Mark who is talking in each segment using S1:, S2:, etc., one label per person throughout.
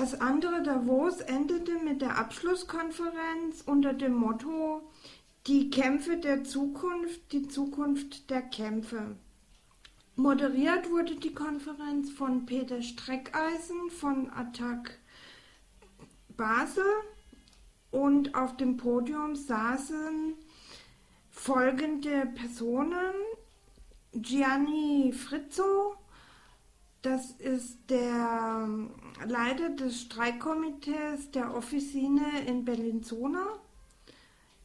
S1: Das andere Davos endete mit der Abschlusskonferenz unter dem Motto Die Kämpfe der Zukunft, die Zukunft der Kämpfe. Moderiert wurde die Konferenz von Peter Streckeisen von Attac Basel und auf dem Podium saßen folgende Personen. Gianni Frizzo, das ist der Leiter des Streikkomitees der Officine in Bellinzona.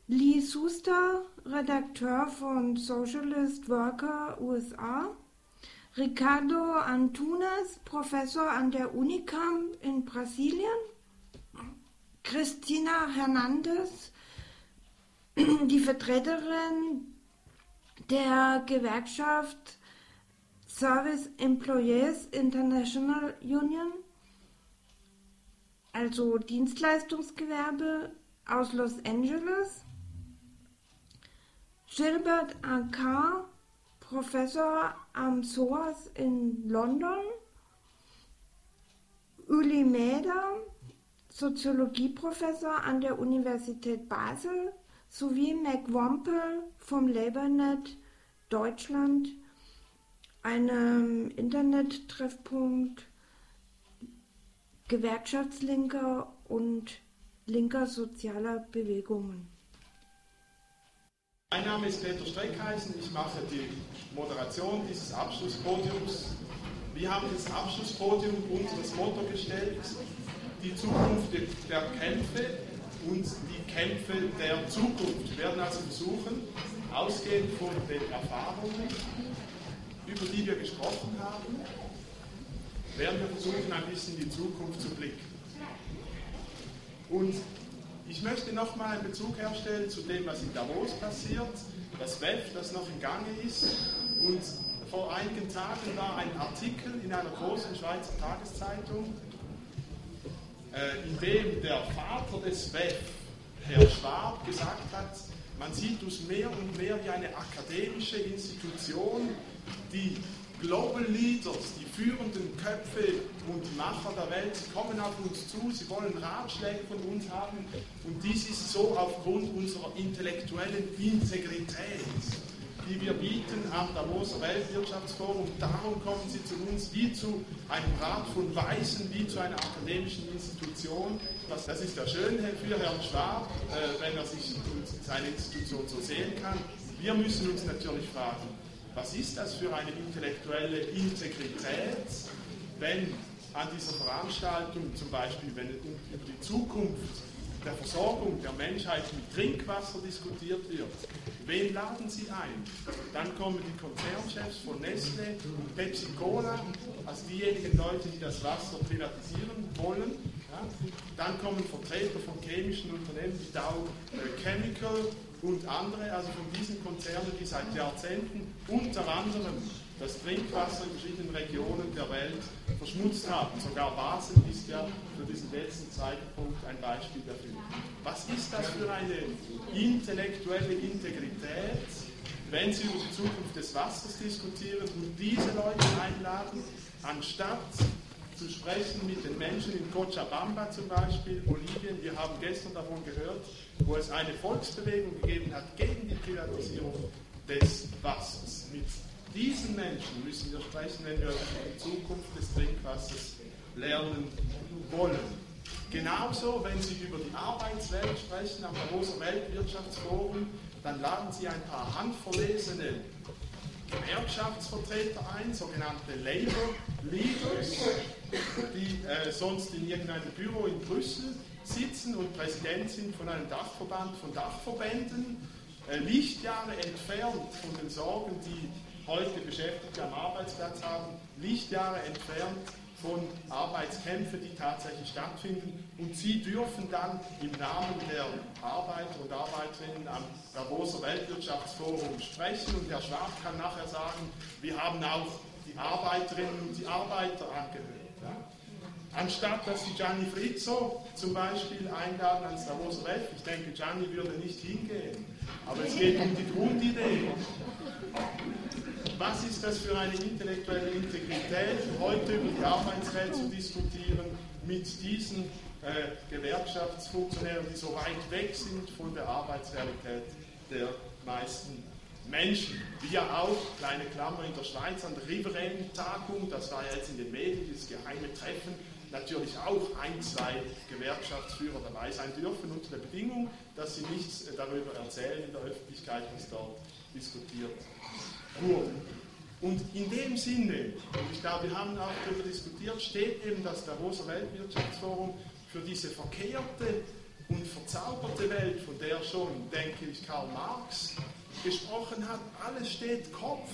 S1: Lee Suster, Redakteur von Socialist Worker USA. Ricardo Antunes, Professor an der Unicamp in Brasilien. Christina Hernandez, die Vertreterin der Gewerkschaft Service Employees International Union, also Dienstleistungsgewerbe aus Los Angeles, Gilbert Ankar, Professor am SOAS in London, Uli Mäder, Soziologieprofessor an der Universität Basel sowie Mac Wampel vom LabourNet Deutschland einem Internettreffpunkt gewerkschaftslinker und linker sozialer Bewegungen.
S2: Mein Name ist Peter Streckheisen, ich mache die Moderation dieses Abschlusspodiums. Wir haben das Abschlusspodium unseres Motto gestellt, die Zukunft der Kämpfe und die Kämpfe der Zukunft. Wir werden also versuchen, ausgehend von den Erfahrungen über die wir gesprochen haben, werden wir versuchen, ein bisschen in die Zukunft zu blicken. Und ich möchte nochmal einen Bezug herstellen zu dem, was in Davos passiert, das WEF, das noch in Gange ist. Und vor einigen Tagen war ein Artikel in einer großen Schweizer Tageszeitung, äh, in dem der Vater des WEF, Herr Schwab, gesagt hat, man sieht uns mehr und mehr wie eine akademische Institution, die Global Leaders, die führenden Köpfe und Macher der Welt, kommen auf uns zu, sie wollen Ratschläge von uns haben und dies ist so aufgrund unserer intellektuellen Integrität, die wir bieten am Davoser Weltwirtschaftsforum. Darum kommen sie zu uns wie zu einem Rat von Weisen, wie zu einer akademischen Institution. Das, das ist ja schön für Herrn Schwab, äh, wenn er sich seine Institution so sehen kann. Wir müssen uns natürlich fragen, was ist das für eine intellektuelle Integrität, wenn an dieser Veranstaltung zum Beispiel, wenn über die Zukunft der Versorgung der Menschheit mit Trinkwasser diskutiert wird, wen laden Sie ein? Dann kommen die Konzernchefs von Nestle und Pepsi Cola, also diejenigen Leute, die das Wasser privatisieren wollen. Ja? Dann kommen Vertreter von chemischen Unternehmen wie Dow Chemical und andere, also von diesen Konzernen, die seit Jahrzehnten unter anderem das Trinkwasser in verschiedenen Regionen der Welt verschmutzt haben. Sogar Basel ist ja für diesen letzten Zeitpunkt ein Beispiel dafür. Was ist das für eine intellektuelle Integrität, wenn Sie über die Zukunft des Wassers diskutieren und diese Leute einladen, anstatt zu sprechen mit den Menschen in Cochabamba zum Beispiel, Bolivien. Wir haben gestern davon gehört, wo es eine Volksbewegung gegeben hat gegen die Privatisierung des Wassers. Mit diesen Menschen müssen wir sprechen, wenn wir über die Zukunft des Trinkwassers lernen wollen. Genauso, wenn Sie über die Arbeitswelt sprechen, am großen Weltwirtschaftsforum, dann laden Sie ein paar handverlesene Gewerkschaftsvertreter ein, sogenannte Labor Leaders, die äh, sonst in irgendeinem Büro in Brüssel sitzen und Präsident sind von einem Dachverband von Dachverbänden, äh, Lichtjahre entfernt von den Sorgen, die heute Beschäftigte am Arbeitsplatz haben, Lichtjahre entfernt von Arbeitskämpfen, die tatsächlich stattfinden. Und sie dürfen dann im Namen der Arbeiter und Arbeiterinnen am Davoser Weltwirtschaftsforum sprechen. Und Herr Schwab kann nachher sagen, wir haben auch die Arbeiterinnen und die Arbeiter angehört. Ja? Anstatt dass Sie Gianni Frizzo zum Beispiel einladen ans Davoser Welt, ich denke, Gianni würde nicht hingehen, aber es geht um die Grundidee. Was ist das für eine intellektuelle Integrität, heute über die Arbeitswelt zu diskutieren mit diesen äh, Gewerkschaftsfunktionären, die so weit weg sind von der Arbeitsrealität der meisten Menschen. Ja auch, kleine Klammer in der Schweiz, an der Riveraine-Tagung, das war ja jetzt in den Medien, dieses geheime Treffen, natürlich auch ein, zwei Gewerkschaftsführer dabei sein dürfen, unter der Bedingung, dass sie nichts darüber erzählen in der Öffentlichkeit, was dort diskutiert wurde. Und in dem Sinne, und ich glaube, wir haben auch darüber diskutiert, steht eben das Davoser Weltwirtschaftsforum für diese verkehrte und verzauberte Welt, von der schon, denke ich, Karl Marx gesprochen hat. Alles steht Kopf.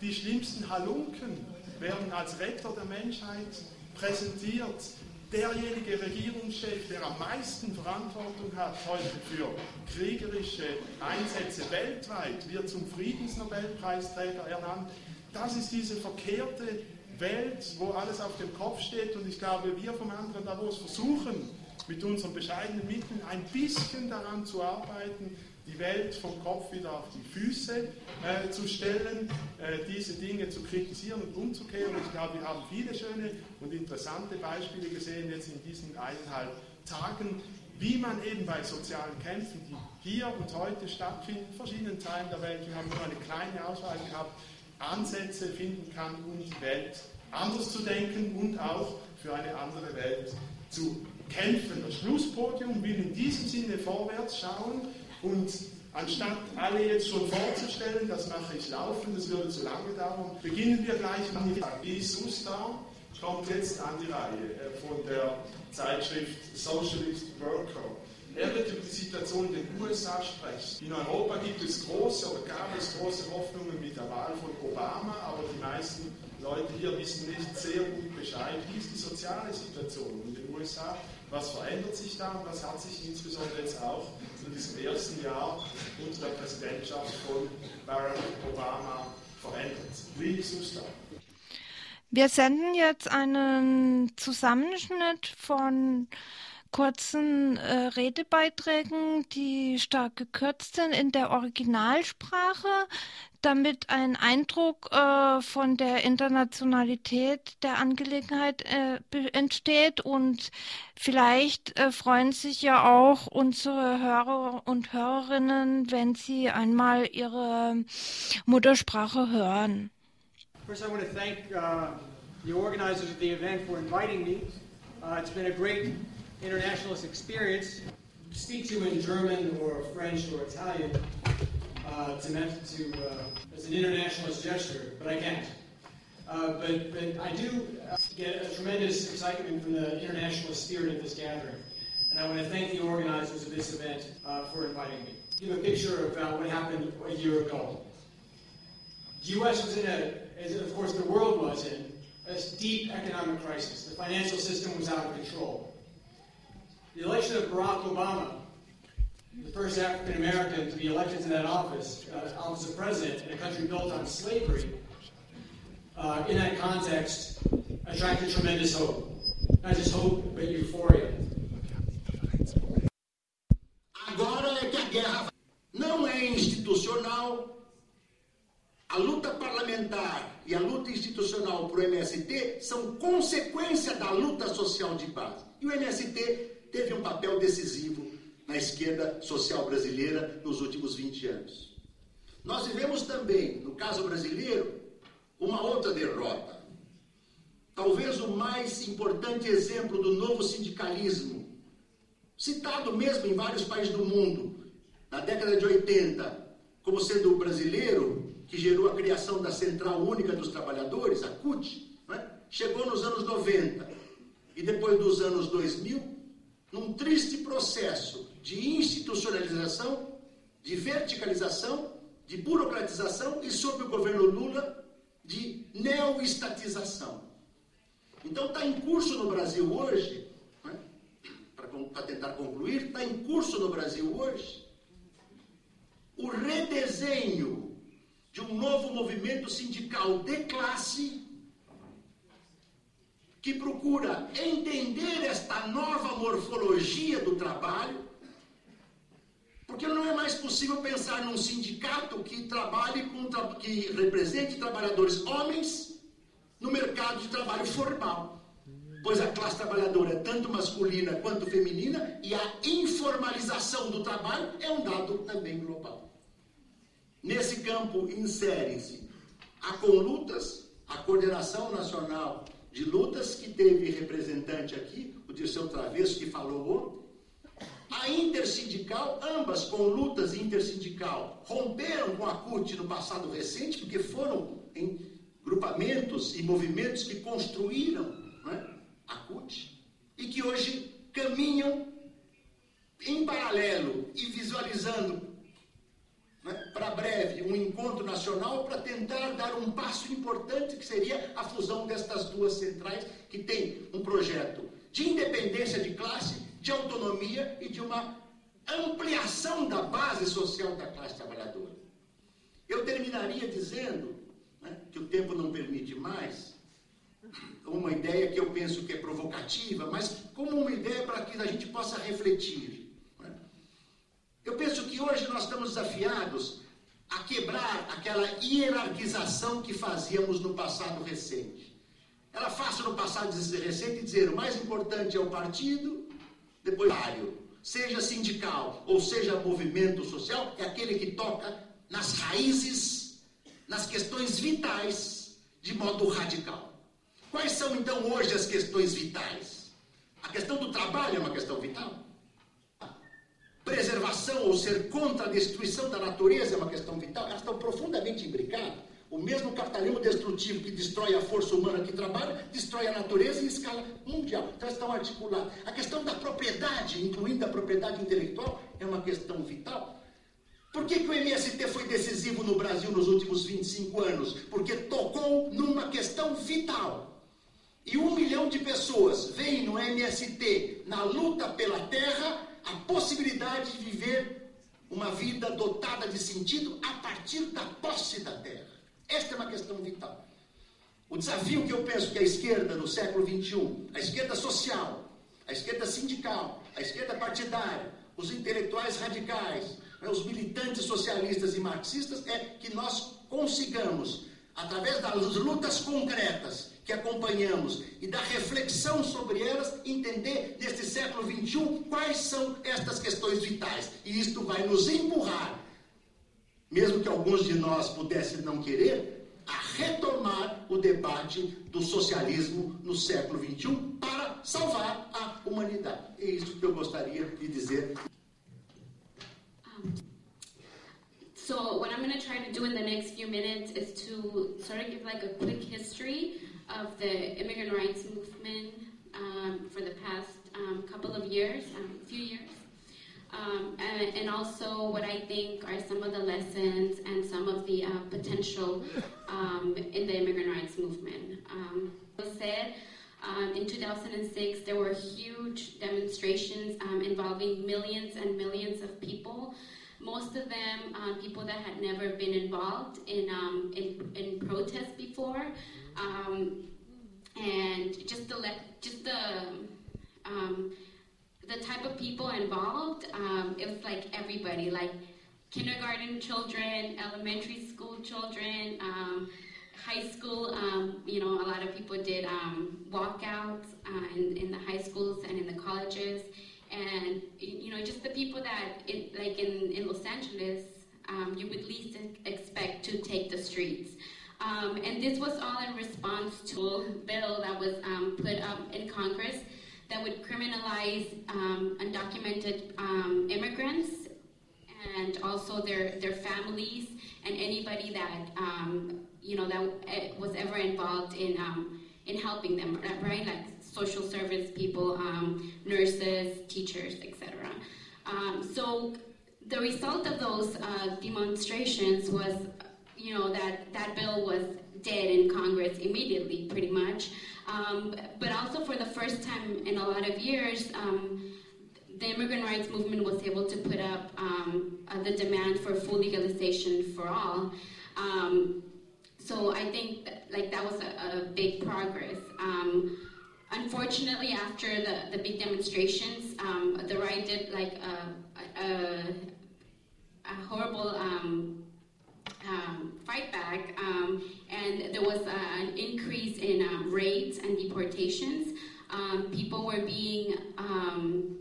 S2: Die schlimmsten Halunken werden als Retter der Menschheit präsentiert. Derjenige Regierungschef, der am meisten Verantwortung hat heute für kriegerische Einsätze weltweit, wird zum Friedensnobelpreisträger ernannt. Das ist diese verkehrte Welt, wo alles auf dem Kopf steht. Und ich glaube, wir vom anderen Davos versuchen, mit unseren bescheidenen Mitteln ein bisschen daran zu arbeiten, die Welt vom Kopf wieder auf die Füße äh, zu stellen, äh, diese Dinge zu kritisieren und umzukehren. Ich glaube, wir haben viele schöne und interessante Beispiele gesehen jetzt in diesen eineinhalb Tagen, wie man eben bei sozialen Kämpfen, die hier und heute stattfinden, in verschiedenen Teilen der Welt, wir haben nur eine kleine Auswahl gehabt, Ansätze finden kann, um die Welt anders zu denken und auch für eine andere Welt zu kämpfen. Das Schlusspodium will in diesem Sinne vorwärts schauen und anstatt alle jetzt schon vorzustellen, das mache ich laufen, das würde zu lange dauern, beginnen wir gleich mit Adi Susta, kommt jetzt an die Reihe äh, von der Zeitschrift Socialist Worker. Er wird über die Situation in den USA sprechen. In Europa gibt es große oder gab es große Hoffnungen mit der Wahl von Obama, aber die meisten Leute hier wissen nicht sehr gut Bescheid. Wie ist die soziale Situation in den USA? Was verändert sich da und was hat sich insbesondere jetzt auch in diesem ersten Jahr unter der Präsidentschaft von Barack Obama verändert? Wie ist da?
S1: Wir senden jetzt einen Zusammenschnitt von kurzen äh, Redebeiträgen, die stark gekürzt sind in der Originalsprache, damit ein Eindruck äh, von der Internationalität der Angelegenheit äh, entsteht und vielleicht äh, freuen sich ja auch unsere Hörer und Hörerinnen, wenn sie einmal ihre Muttersprache hören.
S3: First, I want to thank uh, the organizers of the event for inviting me. Uh, it's been a great internationalist experience. Speak to in German or French or Italian uh, to, to uh, as an internationalist gesture, but I can't. Uh, but, but I do uh, get a tremendous excitement from the internationalist spirit of this gathering. And I want to thank the organizers of this event uh, for inviting me. Give a picture of what happened a year ago. The U.S. was in a, as of course the world was in, a deep economic crisis. The financial system was out of control. The election of Barack Obama, the first African American to be elected to that office, uh, office of president in a country built on slavery, uh, in that context, attracted tremendous hope. Not just hope, but euphoria.
S4: Agora é que a guerra não é institucional. A luta parlamentar e a luta institucional para o MST são consequência da luta social de base. E o MST teve um papel decisivo na esquerda social brasileira nos últimos 20 anos. Nós vivemos também, no caso brasileiro, uma outra derrota. Talvez o mais importante exemplo do novo sindicalismo, citado mesmo em vários países do mundo, na década de 80, como sendo o brasileiro, que gerou a criação da Central Única dos Trabalhadores, a CUT, né? chegou nos anos 90. E depois dos anos 2000, num triste processo de institucionalização, de verticalização, de burocratização e, sob o governo Lula, de neoestatização. Então, está em curso no Brasil hoje, né, para tentar concluir, está em curso no Brasil hoje o redesenho de um novo movimento sindical de classe que procura entender esta nova morfologia do trabalho, porque não é mais possível pensar num sindicato que trabalhe com que represente trabalhadores homens no mercado de trabalho formal. pois a classe trabalhadora é tanto masculina quanto feminina e a informalização do trabalho é um dado também global. Nesse campo insere-se a Conlutas, a Coordenação Nacional de Lutas, que teve representante aqui, o Dirceu Travesso, que falou ontem, a intersindical, ambas com lutas intersindical, romperam com a CUT no passado recente, porque foram em grupamentos e movimentos que construíram é, a CUT e que hoje caminham em paralelo e visualizando né, para breve um encontro nacional para tentar dar um passo importante que seria a fusão destas duas centrais que tem um projeto de independência de classe de autonomia e de uma ampliação da base social da classe trabalhadora. Eu terminaria dizendo, né, que o tempo não permite mais, uma ideia que eu penso que é provocativa, mas como uma ideia para que a gente possa refletir. Eu penso que hoje nós estamos desafiados a quebrar aquela hierarquização que fazíamos no passado recente. Ela fácil no passado recente dizer o mais importante é o partido, depois, seja sindical ou seja movimento social, é aquele que toca nas raízes, nas questões vitais, de modo radical. Quais são então hoje as questões vitais? A questão do trabalho é uma questão vital. Preservação ou ser contra a destruição da natureza é uma questão vital. Elas estão profundamente imbricadas. O mesmo capitalismo destrutivo que destrói a força humana que trabalha, destrói a natureza em escala mundial. Então estão articulados. A questão da propriedade, incluindo a propriedade intelectual, é uma questão vital. Por que, que, o MST foi decisivo no Brasil nos últimos 25 anos? Porque tocou numa questão vital. E um milhão de pessoas veem no MST, na luta pela terra, a possibilidade de viver uma vida dotada de sentido a partir da posse da terra. Esta é uma questão vital. O desafio que eu penso que a esquerda no século XXI, a esquerda social, a esquerda sindical, a esquerda partidária, os intelectuais radicais, né, os militantes socialistas e marxistas, é que nós consigamos, através das lutas concretas que acompanhamos e da reflexão sobre elas, entender neste século XXI quais são estas questões vitais. E isto vai nos empurrar mesmo que alguns de nós pudessem não querer, a retomar o debate do socialismo no século XXI para salvar a humanidade. É isso que eu gostaria de dizer.
S5: So what I'm going to try to do in the next few minutes is to sort of give like a quick history of the immigrant rights movement um, for the past um, couple of years, um, few years. Um, and, and, also what I think are some of the lessons and some of the uh, potential um, in the immigrant rights movement. Um, said, um, in 2006, there were huge demonstrations involving millions and millions of people. Most of them, uh, people that had never been involved in um, in, in protests before, and just the just the the type of people involved, um, it was like everybody, like kindergarten children, elementary school children, um, high school. Um, you know, a lot of people did um, walkouts uh, in, in the high schools and in the colleges, and you know, just the people that, it, like in, in Los Angeles, um, you would least expect to take the streets. Um, and this was all in response to a bill that was put up in Congress that would criminalize um, undocumented um, immigrants and also their their families and anybody that um, you know that eh, was ever involved in um, in helping them, right? Like social service people, um, nurses, teachers, etc. Um, so the result of those uh, demonstrations was, you know, that that bill was dead in Congress immediately, pretty much. Um, but also for the first time in a lot of years, um, the immigrant rights movement was able to put up um, uh, the demand for full legalization for all. Um, so I think that, like that was a, a big progress. Um, unfortunately, after the, the big demonstrations, um, the right did like a, a, a horrible um, fight back, um, and there was uh, an increase in um, raids and deportations. Um, people were being um,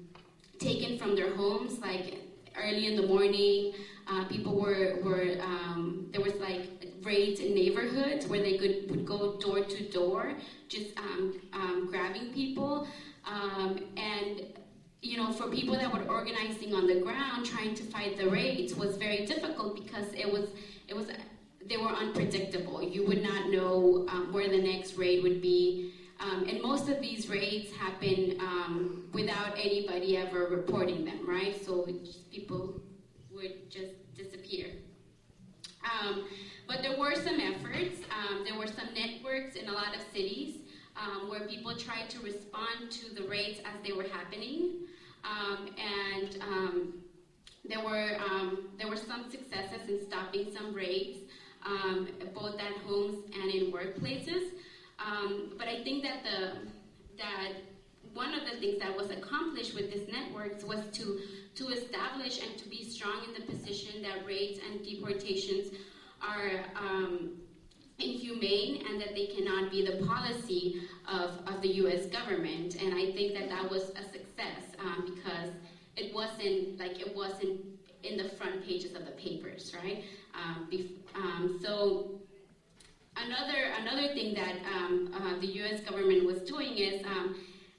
S5: taken from their homes, like early in the morning. Uh, people were were um, there was like raids in neighborhoods where they could would go door to door, just um, um, grabbing people, um, and you know, for people that were organizing on the ground, trying to fight the raids was very difficult because it was it was they were unpredictable. You would not know um, where the next raid would be. Um, and most of these raids happen um, without anybody ever reporting them, right? So people would just disappear. Um, but there were some efforts. Um, there were some networks in a lot of cities um, where people tried to respond to the raids as they were happening. Um, and um, there were um, there were some successes in stopping some raids, both at homes and in workplaces. but I think that the that one of the things that was accomplished with these networks was to to establish and to be strong in the position that raids and deportations are um, inhumane and that they cannot be the policy of, of the U.S. government. And I think that that was a success um, because it wasn't like it wasn't in the front pages of the papers, right? Um, um, so another another thing that um, uh, the U.S. government was doing is um,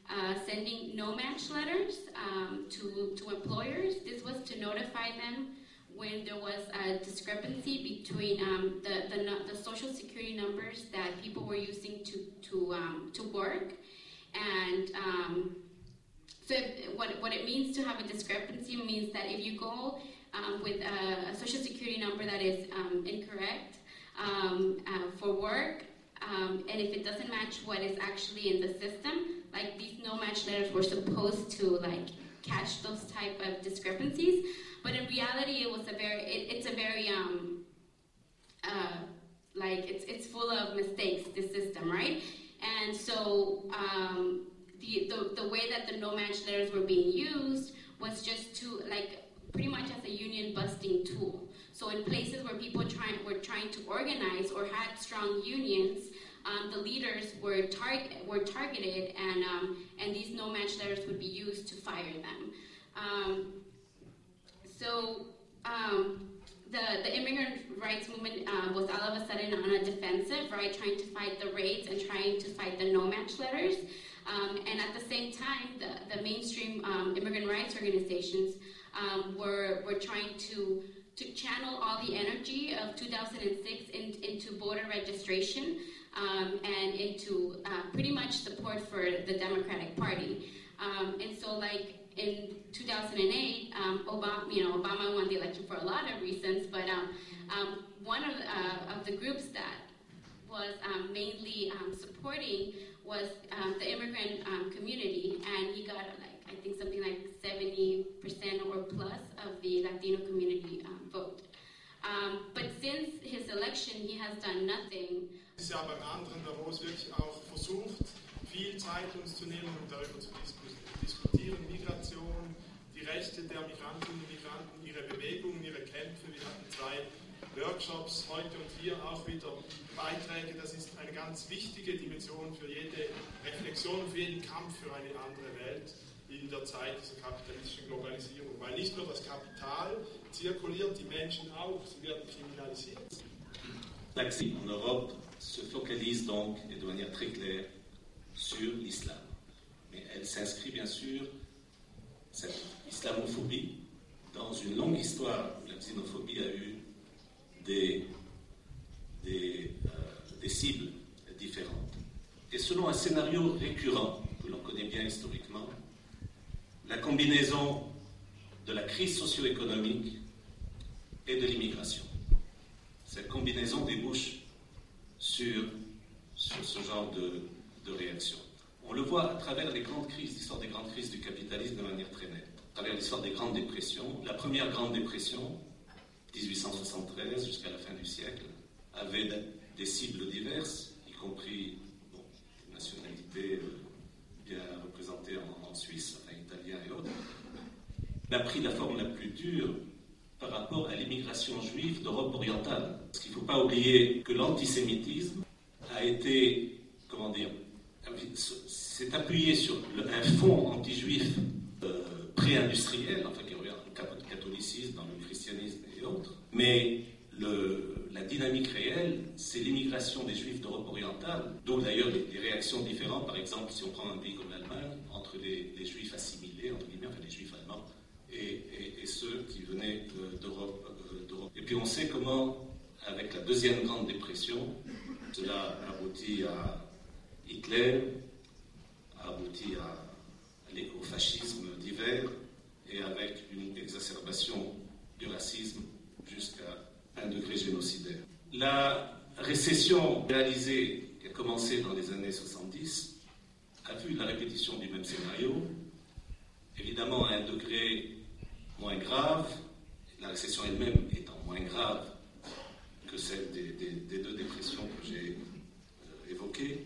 S5: uh, sending no match letters um, to to employers. This was to notify them when there was a discrepancy between um, the, the, the social security numbers that people were using to to um, to work, and um, so if, what what it means to have a discrepancy means that if you go um, with a, a, social security number that is um, incorrect um, uh, for work, and if it doesn't match what is actually in the system, like these no match letters were supposed to like catch those type of discrepancies. But in reality, it was a very, it, it's a very, um, uh, like, it's, it's full of mistakes, the system, right? And so um, the, the, the way that the no match letters were being used was just to, like, pretty much as a union busting tool. So in places where people try, were trying to organize or had strong unions, um, the leaders were, target, were targeted, and, um, and these no match letters would be used to fire them. Um, so um, the, the immigrant rights movement uh, was all of a sudden on a defensive, right, trying to fight the raids and trying to fight the no match letters. Um, and at the same time, the, the mainstream um, immigrant rights organizations um, were, were trying to, to channel all the energy of 2006 in, into voter registration um, and into uh, pretty much support for the Democratic Party. Um, and so, like, in 2008, um, Obama, you know, Obama won the election for a lot of reasons, but um, um, one of, uh, of the groups that was um, mainly um, supporting was the immigrant community, and he got like I think something like 70% or plus of the Latino community vote. but since his election, he has done nothing.
S2: Ja beim anderen wirklich auch versucht, viel Zeit uns zu nehmen, darüber zu diskutieren, Migration, die Rechte der Migrantinnen und Migranten, ihre Bewegungen, ihre Kämpfe. Wir hatten zwei Workshops heute und hier auch wieder Beiträge. Das ist eine ganz wichtige Dimension für jede Reflexion, für jeden Kampf für eine andere Welt in der Zeit dieser kapitalistischen Globalisierung. Weil nicht nur das Kapital zirkuliert, die Menschen auch, sie werden kriminalisiert.
S6: L'accès en Europe se focalise donc, et de manière très claire, sur l'islam. Elle s'inscrit bien sûr, cette islamophobie, dans une longue histoire où la xénophobie a eu des, euh, des cibles différentes. Et selon un scénario récurrent que l'on connaît bien historiquement, la combinaison de la crise socio-économique et de l'immigration. Cette combinaison débouche sur, ce genre de, à travers les grandes crises, l'histoire des grandes crises du capitalisme de manière très nette. À travers l'histoire des grandes dépressions. La première grande dépression, 1873 jusqu'à la fin du siècle, avait des cibles diverses, y compris des nationalités euh, bien représentées en, Suisse, enfin italien et autres. Elle a pris la forme la plus dure par rapport à l'immigration juive d'Europe orientale. Parce qu'il ne faut pas oublier que l'antisémitisme a été, comment dire, s'est appuyé sur un fonds anti-juif euh, pré-industriel, enfin qui revient au catholicisme, dans le christianisme et autres, mais la dynamique réelle, c'est l'immigration des juifs d'Europe orientale, d'où d'ailleurs des, réactions différentes, par exemple si on prend un pays comme l'Allemagne, entre les, juifs assimilés, entre guillemets, enfin les juifs allemands, et, ceux qui venaient d'Europe. et puis on sait comment, avec la deuxième grande dépression, cela aboutit à Hitler, aboutit à, au fascisme divers et avec une exacerbation du racisme jusqu'à un degré génocidaire. La récession réalisée qui a commencé dans les années 70 a vu la répétition du même scénario, évidemment à un degré moins grave, la récession elle-même étant moins grave que celle des deux dépressions que j'ai euh, évoquées.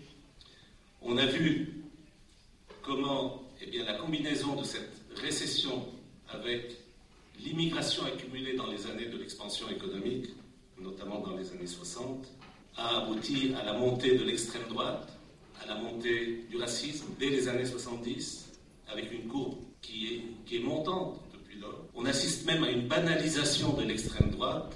S6: On a vu comment eh bien, la combinaison de cette récession avec l'immigration accumulée dans les années de l'expansion économique, notamment dans les années 60, a abouti à la montée de l'extrême droite, à la montée du racisme dès les années 70, avec une courbe qui est, qui est montante depuis lors. On assiste même à une banalisation de l'extrême droite.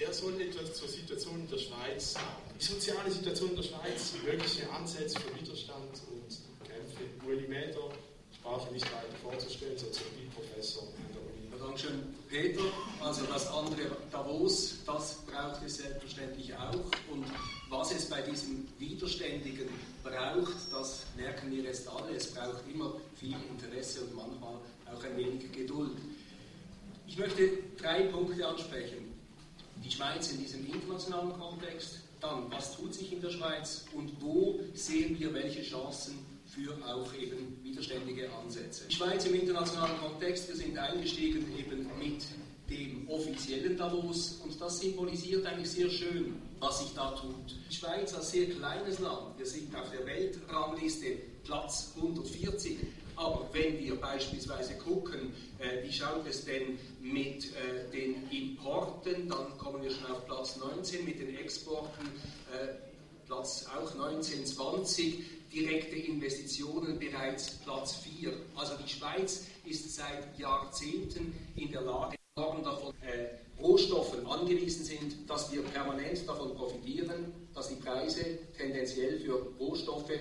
S2: Er soll etwas zur Situation in der Schweiz sagen. Die soziale Situation in der Schweiz, mögliche Ansätze für Widerstand und Kämpfe. Uli Mäder sprach nicht weiter vorzustellen, Soziologieprofessor an der Uni.
S7: Dankeschön, Peter. Also das andere Davos, das braucht es selbstverständlich auch. Und was es bei diesem Widerständigen braucht, das merken wir jetzt alle. Es braucht immer viel Interesse und manchmal auch ein wenig Geduld. Ich möchte drei Punkte ansprechen. Die Schweiz in diesem internationalen Kontext, dann was tut sich in der Schweiz und wo sehen wir welche Chancen für auch eben widerständige Ansätze. Die Schweiz im internationalen Kontext, wir sind eingestiegen eben mit dem offiziellen Davos und das symbolisiert eigentlich sehr schön, was sich da tut. Die Schweiz als sehr kleines Land, wir sind auf der Weltrangliste Platz 140, aber wenn wir beispielsweise gucken, äh, wie schaut es denn mit äh, den Importen, dann kommen wir schon auf Platz 19, mit den Exporten äh, Platz auch 19, 20 direkte Investitionen bereits Platz 4. Also die Schweiz ist seit Jahrzehnten in der Lage, davon äh, Rohstoffen angewiesen sind, dass wir permanent davon profitieren, dass die Preise tendenziell für Rohstoffe,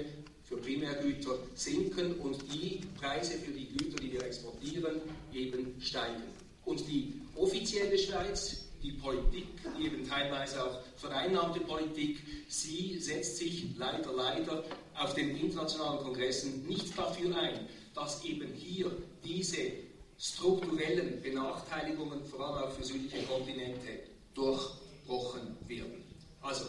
S7: für Primärgüter sinken und die Preise für die Güter, die wir exportieren, eben steigen. Und die offizielle Schweiz, die Politik, die eben teilweise auch vereinnahmte Politik, sie setzt sich leider, leider auf den internationalen Kongressen nicht dafür ein, dass eben hier diese strukturellen Benachteiligungen, vor allem auch für südliche Kontinente, durchbrochen werden. Also,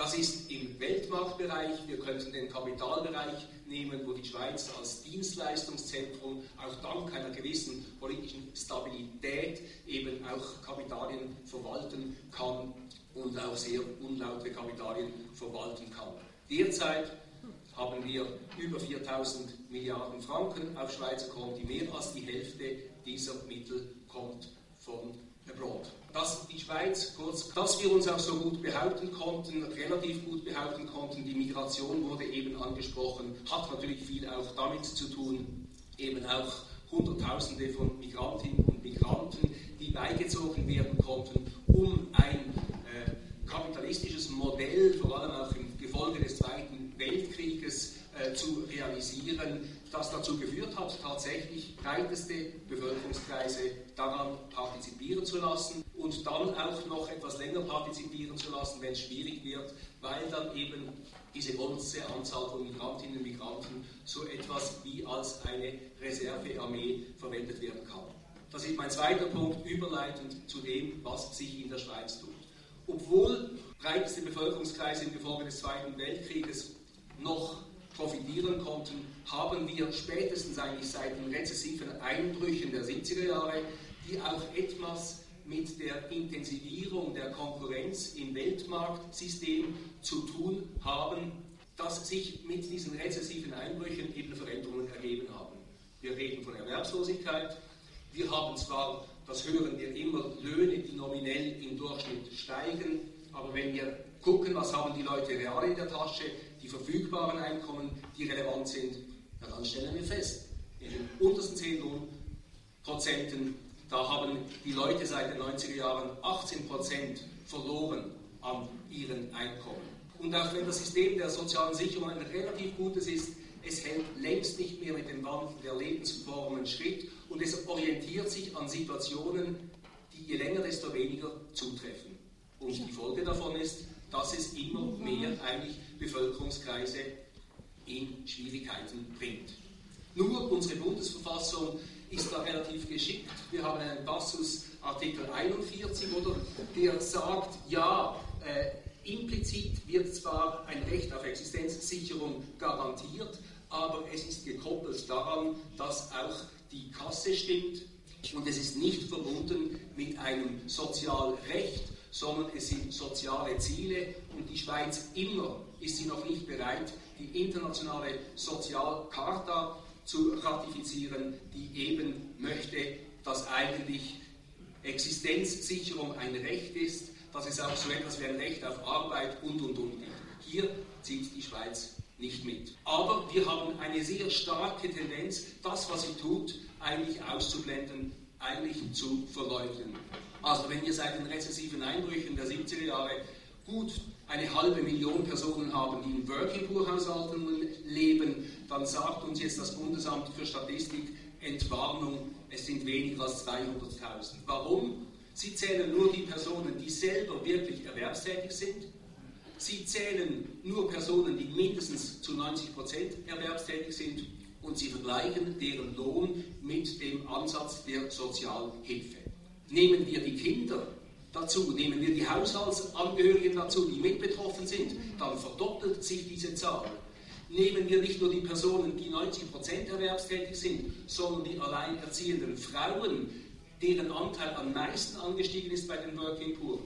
S7: das ist im Weltmarktbereich, wir könnten den Kapitalbereich nehmen, wo die Schweiz als Dienstleistungszentrum auch dank einer gewissen politischen Stabilität eben auch Kapitalien verwalten kann und auch sehr unlaute Kapitalien verwalten kann. Derzeit haben wir über 4000 Milliarden Franken auf Schweizer Konti. Mehr als die Hälfte dieser Mittel kommt von abroad. Dass die Schweiz, kurz, dass wir uns auch so gut behaupten konnten, relativ gut behaupten konnten, die Migration wurde eben angesprochen, hat natürlich viel auch damit zu tun, eben auch Hunderttausende von Migrantinnen und Migranten, die beigezogen werden konnten, um ein äh, kapitalistisches Modell, vor allem auch im Gefolge des Zweiten Weltkrieges, äh, zu realisieren, das dazu geführt hat, tatsächlich breiteste Bevölkerungskreise daran partizipieren zu lassen und dann auch noch etwas länger partizipieren zu lassen, wenn es schwierig wird, weil dann eben diese große Anzahl von Migrantinnen und Migranten so etwas wie als eine Reservearmee verwendet werden kann. Das ist mein zweiter Punkt, überleitend zu dem, was sich in der Schweiz tut. Obwohl breiteste Bevölkerungskreise im Gefolge des Zweiten Weltkrieges noch profitieren konnten, haben wir spätestens eigentlich seit den rezessiven Einbrüchen der 70er Jahre, die auch etwas mit der Intensivierung der Konkurrenz im Weltmarktsystem zu tun haben, dass sich mit diesen rezessiven Einbrüchen eben Veränderungen ergeben haben. Wir reden von Erwerbslosigkeit. Wir haben zwar, das hören wir immer, Löhne, die nominell im Durchschnitt steigen, aber wenn wir gucken, was haben die Leute real in der Tasche, verfügbaren Einkommen, die relevant sind, ja, dann stellen wir fest, in den untersten 10 Lohnprozenten, da haben die Leute seit den 90er Jahren 18% verloren an ihren Einkommen. Und auch wenn das System der sozialen Sicherung ein relativ gutes ist, es hält längst nicht mehr mit dem Wandel der Lebensformen Schritt und es orientiert sich an Situationen, die je länger, desto weniger zutreffen. Und die Folge davon ist, dass es immer mehr eigentlich Bevölkerungskreise in Schwierigkeiten bringt. Nur unsere Bundesverfassung ist da relativ geschickt. Wir haben einen Passus, Artikel 41, oder, der sagt, ja, äh, implizit wird zwar ein Recht auf Existenzsicherung garantiert, aber es ist gekoppelt daran, dass auch die Kasse stimmt und es ist nicht verbunden mit einem Sozialrecht, sondern es sind soziale Ziele und die Schweiz immer ist sie noch nicht bereit, die internationale Sozialcharta zu ratifizieren, die eben möchte, dass eigentlich Existenzsicherung ein Recht ist, dass es auch so etwas wie ein Recht auf Arbeit und und und gibt. Hier zieht die Schweiz nicht mit. Aber wir haben eine sehr starke Tendenz, das, was sie tut, eigentlich auszublenden, eigentlich zu verleugnen. Also wenn wir seit den rezessiven Einbrüchen der 70er Jahre gut eine halbe Million Personen haben, die in Working Poor Haushalten leben, dann sagt uns jetzt das Bundesamt für Statistik Entwarnung, es sind weniger als 200.000. Warum? Sie zählen nur die Personen, die selber wirklich erwerbstätig sind. Sie zählen nur Personen, die mindestens zu 90 Prozent erwerbstätig sind und sie vergleichen deren Lohn mit dem Ansatz der Sozialhilfe. Nehmen wir die Kinder dazu, nehmen wir die Haushaltsangehörigen dazu, die mit betroffen sind, dann verdoppelt sich diese Zahl. Nehmen wir nicht nur die Personen, die 90% erwerbstätig sind, sondern die alleinerziehenden Frauen, deren Anteil am meisten angestiegen ist bei den Working Poor,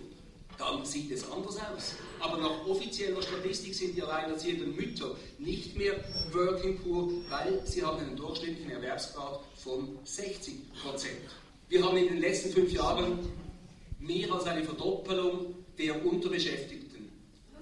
S7: dann sieht es anders aus. Aber nach offizieller Statistik sind die alleinerziehenden Mütter nicht mehr Working Poor, weil sie haben einen durchschnittlichen Erwerbsgrad von 60 Wir haben in den letzten fünf Jahren mehr als eine Verdoppelung der Unterbeschäftigten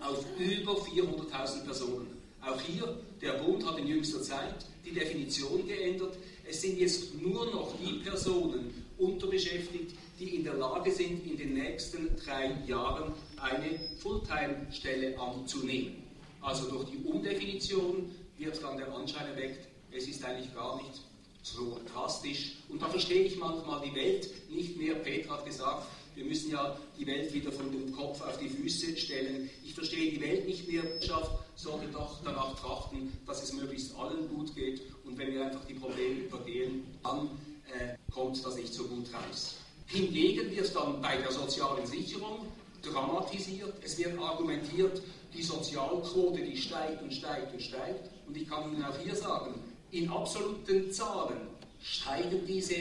S7: auf über 400.000 Personen. Auch hier, der Bund hat in jüngster Zeit die Definition geändert. Es sind jetzt nur noch die Personen unterbeschäftigt, die in der Lage sind, in den nächsten drei Jahren eine Fulltime-Stelle anzunehmen. Also durch die Umdefinition wird dann der Anschein erweckt, es ist eigentlich gar nicht so drastisch. Und da verstehe ich manchmal die Welt nicht mehr. Petra hat gesagt, wir müssen ja die Welt wieder von dem Kopf auf die Füße stellen. Ich verstehe die Welt nicht mehr. Wirtschaft sollte doch danach trachten, dass es möglichst allen gut geht. Und wenn wir einfach die Probleme übergehen, dann äh, kommt das nicht so gut raus. Hingegen wird dann bei der sozialen Sicherung dramatisiert. Es wird argumentiert, die Sozialquote, die steigt und steigt und steigt. Und ich kann Ihnen auch hier sagen, in absoluten Zahlen steigen diese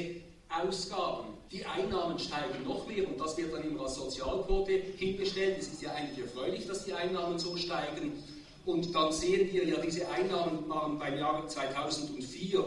S7: Ausgaben. Die Einnahmen steigen noch mehr und das wird dann immer als Sozialquote hingestellt. Es ist ja eigentlich erfreulich, dass die Einnahmen so steigen. Und dann sehen wir ja, diese Einnahmen waren beim Jahr 2004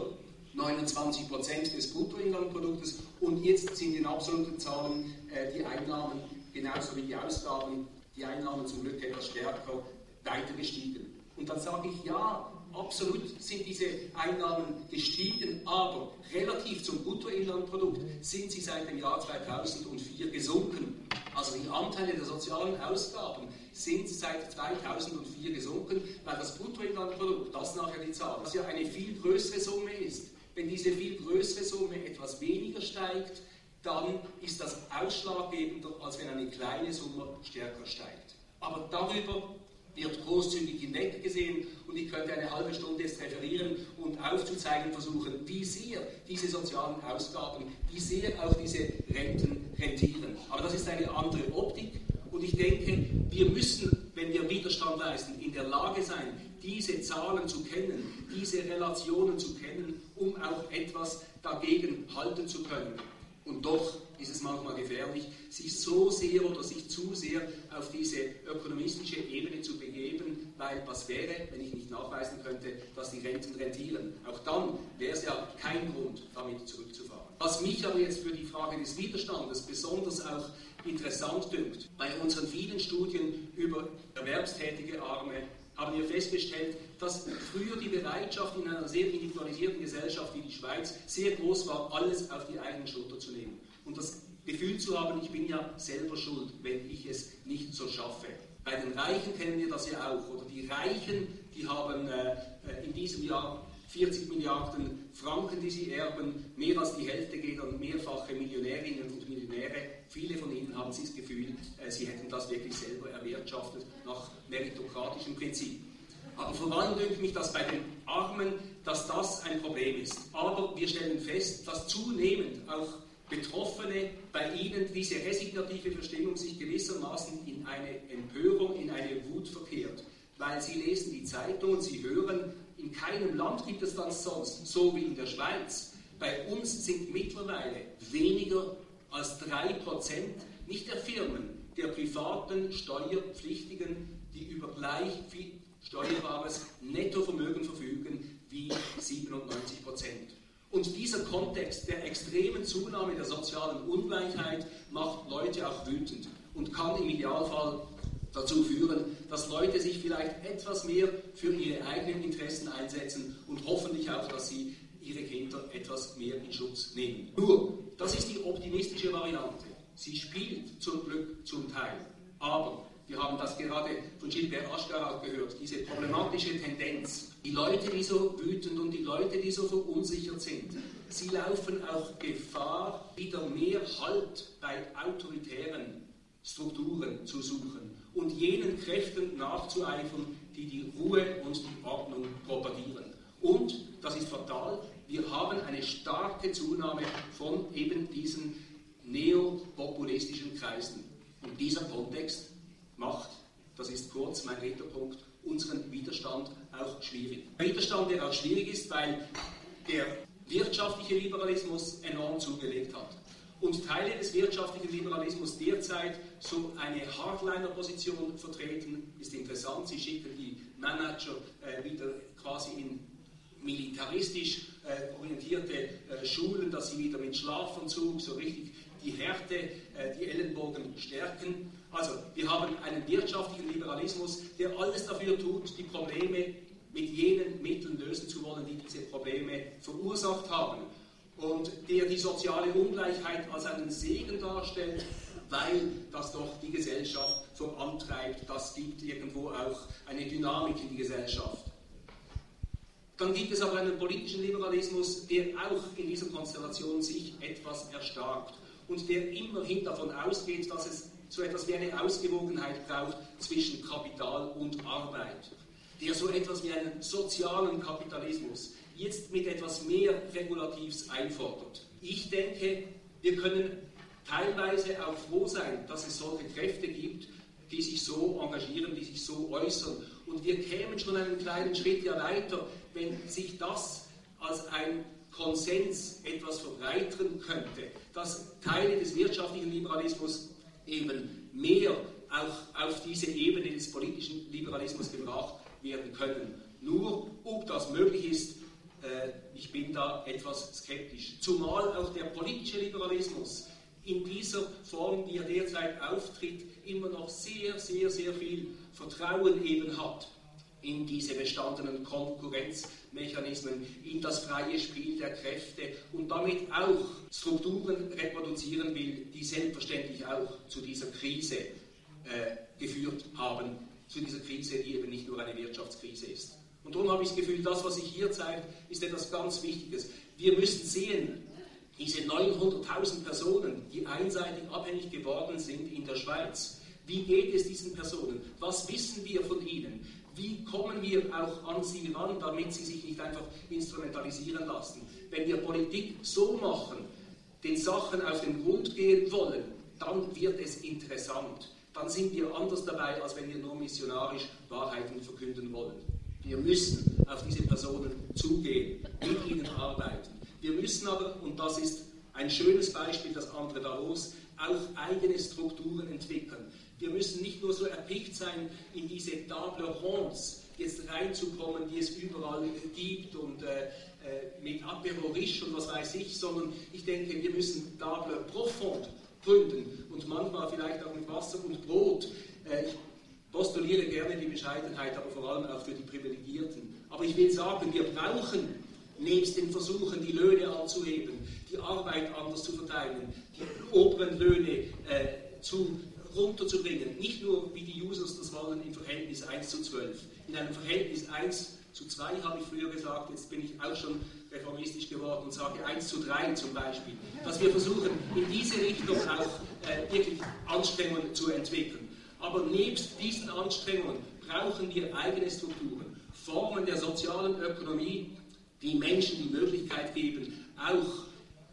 S7: 29 Prozent des Bruttoinlandproduktes und jetzt sind in absoluten Zahlen äh, die Einnahmen genauso wie die Ausgaben, die Einnahmen zum Glück etwas stärker weiter gestiegen. Und dann sage ich, ja, absolut sind diese Einnahmen gestiegen, aber relativ zum Bruttoinlandprodukt sind sie seit dem Jahr 2004 gesunken. Also die Anteile der sozialen Ausgaben sind seit 2004 gesunken, weil das Bruttoinlandprodukt, das nachher die Zahl, das ja eine viel größere Summe ist. Wenn diese viel größere Summe etwas weniger steigt, dann ist das ausschlaggebender, als wenn eine kleine Summe stärker steigt. Aber darüber wird großzügig hinweggesehen und ich könnte eine halbe Stunde jetzt referieren und aufzuzeigen versuchen, wie sehr diese sozialen Ausgaben, wie sehr auch diese Renten rentieren. Aber das ist eine andere Optik und ich denke, wir müssen, wenn wir Widerstand leisten, in der Lage sein, diese Zahlen zu kennen, diese Relationen zu kennen, um auch etwas dagegen halten zu können. Und doch ist es manchmal gefährlich, sich so sehr oder sich zu sehr auf diese ökonomistische Ebene zu begeben, weil was wäre, wenn ich nicht nachweisen könnte, dass die Renten rentieren? Auch dann wäre es ja kein Grund, damit zurückzufahren. Was mich aber jetzt für die Frage des Widerstandes besonders auch interessant dünkt, bei unseren vielen Studien über erwerbstätige Arme haben wir festgestellt, dass früher die Bereitschaft in einer sehr individualisierten Gesellschaft wie die Schweiz sehr groß war, alles auf die eigene Schulter zu nehmen. Und das Gefühl zu haben, ich bin ja selber schuld, wenn ich es nicht so schaffe. Bei den Reichen kennen wir das ja auch. Oder die Reichen, die haben äh, äh in diesem Jahr 40 Milliarden Franken, die sie erben. Mehr als die Hälfte geht an mehrfache Millionärinnen und Millionäre. Viele von ihnen haben das Gefühl, äh, sie hätten das wirklich selber erwirtschaftet nach meritokratischem Prinzip. Aber vor allem dünkt mich das bei den Armen, dass das ein Problem ist. Aber wir stellen fest, dass zunehmend auch Betroffene bei ihnen diese resignative Verstimmung sich gewissermaßen in eine Empörung, in eine Wut verkehrt. Weil sie lesen die Zeitung und sie hören, in keinem Land gibt es das sonst, so wie in der Schweiz. Bei uns sind mittlerweile weniger als 3% nicht der Firmen, der privaten Steuerpflichtigen, die über gleich viel steuerbares Nettovermögen verfügen wie 97 Und dieser Kontext der extremen Zunahme der sozialen Ungleichheit macht Leute auch wütend und kann im Idealfall dazu führen, dass Leute sich vielleicht etwas mehr für ihre eigenen Interessen einsetzen und hoffentlich auch, dass sie ihre Kinder etwas mehr in Schutz nehmen. Nur, das ist die optimistische Variante. Sie spielt zum Glück zum Teil. Aber wir haben das gerade von Gilbert Aschgar gehört, diese problematische Tendenz. Die Leute, die so wütend und die Leute, die so verunsichert sind, sie laufen auch Gefahr, wieder mehr Halt bei autoritären Strukturen zu suchen und jenen Kräften nachzueifern, die die Ruhe und die Ordnung propagieren. Und, das ist fatal, wir haben eine starke Zunahme von eben diesen neopopulistischen Kreisen. Und dieser Kontext macht, das ist kurz mein Rednerpunkt, unseren Widerstand auch schwierig. Ein Widerstand, der auch schwierig ist, weil der wirtschaftliche Liberalismus enorm zugelegt hat und Teile des wirtschaftlichen Liberalismus derzeit so eine Hardliner-Position vertreten, ist interessant. Sie schicken die Manager äh, wieder quasi in militaristisch äh, orientierte äh, Schulen, dass sie wieder mit Schlafanzug so richtig die Härte, äh, die Ellenbogen stärken. Also wir haben einen wirtschaftlichen Liberalismus, der alles dafür tut, die Probleme mit jenen Mitteln lösen zu wollen, die diese Probleme verursacht haben und der die soziale Ungleichheit als einen Segen darstellt, weil das doch die Gesellschaft vorantreibt. Das gibt irgendwo auch eine Dynamik in die Gesellschaft. Dann gibt es aber einen politischen Liberalismus, der auch in dieser Konstellation sich etwas erstarkt und der immerhin davon ausgeht, dass es so etwas wie eine Ausgewogenheit braucht zwischen Kapital und Arbeit, der so etwas wie einen sozialen Kapitalismus, jetzt mit etwas mehr Regulativs einfordert. Ich denke, wir können teilweise auch froh sein, dass es solche Kräfte gibt, die sich so engagieren, die sich so äußern. Und wir kämen schon einen kleinen Schritt ja weiter, wenn sich das als ein Konsens etwas verbreitern könnte, dass Teile des wirtschaftlichen Liberalismus eben mehr auch auf diese Ebene des politischen Liberalismus gebracht werden können. Nur ob das möglich ist, äh, ich bin da etwas skeptisch. Zumal auch der politische Liberalismus in dieser Form, wie er derzeit auftritt, immer noch sehr, sehr, sehr viel Vertrauen eben hat in diese bestandenen Konkurrenzmechanismen, in das freie Spiel der Kräfte und damit auch Strukturen reproduzieren will, die selbstverständlich auch zu dieser Krise äh, geführt haben, zu dieser Krise, die eben nicht nur eine Wirtschaftskrise ist. Und darum habe ich das Gefühl, das, was sich hier zeigt, ist etwas ganz Wichtiges. Wir müssen sehen, diese 900.000 Personen, die einseitig abhängig geworden sind in der Schweiz, wie geht es diesen Personen? Was wissen wir von ihnen? Wie kommen wir auch an sie ran, damit sie sich nicht einfach instrumentalisieren lassen? Wenn wir Politik so machen, den Sachen auf den Grund gehen wollen, dann wird es interessant. Dann sind wir anders dabei, als wenn wir nur missionarisch Wahrheiten verkünden wollen. Wir müssen auf diese Personen zugehen, mit ihnen arbeiten. Wir müssen aber, und das ist ein schönes Beispiel, das andere Davos, auch eigene Strukturen entwickeln. Wir müssen nicht nur so erpicht sein, in diese Table Rondes jetzt reinzukommen, die es überall gibt und äh, äh mit Apero Riche und was weiß ich, sondern ich denke, wir müssen Table Profonde gründen und manchmal vielleicht auch mit Wasser und Brot. Äh, ich postuliere gerne die Bescheidenheit, aber vor allem auch für die Privilegierten. Aber ich will sagen, wir brauchen nebst den Versuchen, die Löhne anzuheben, die Arbeit anders zu verteilen, die oberen Löhne äh, zu, runterzubringen, nicht nur wie die Users das wollen im Verhältnis 1 zu 12. In einem Verhältnis 1 zu 2 habe ich früher gesagt, jetzt bin ich auch schon reformistisch geworden und sage 1 zu 3 zum Beispiel. Dass wir versuchen, in diese Richtung auch äh, wirklich Anstrengungen zu entwickeln. Aber nebst diesen Anstrengungen brauchen wir eigene Strukturen, Formen der sozialen Ökonomie, die Menschen die Möglichkeit geben, auch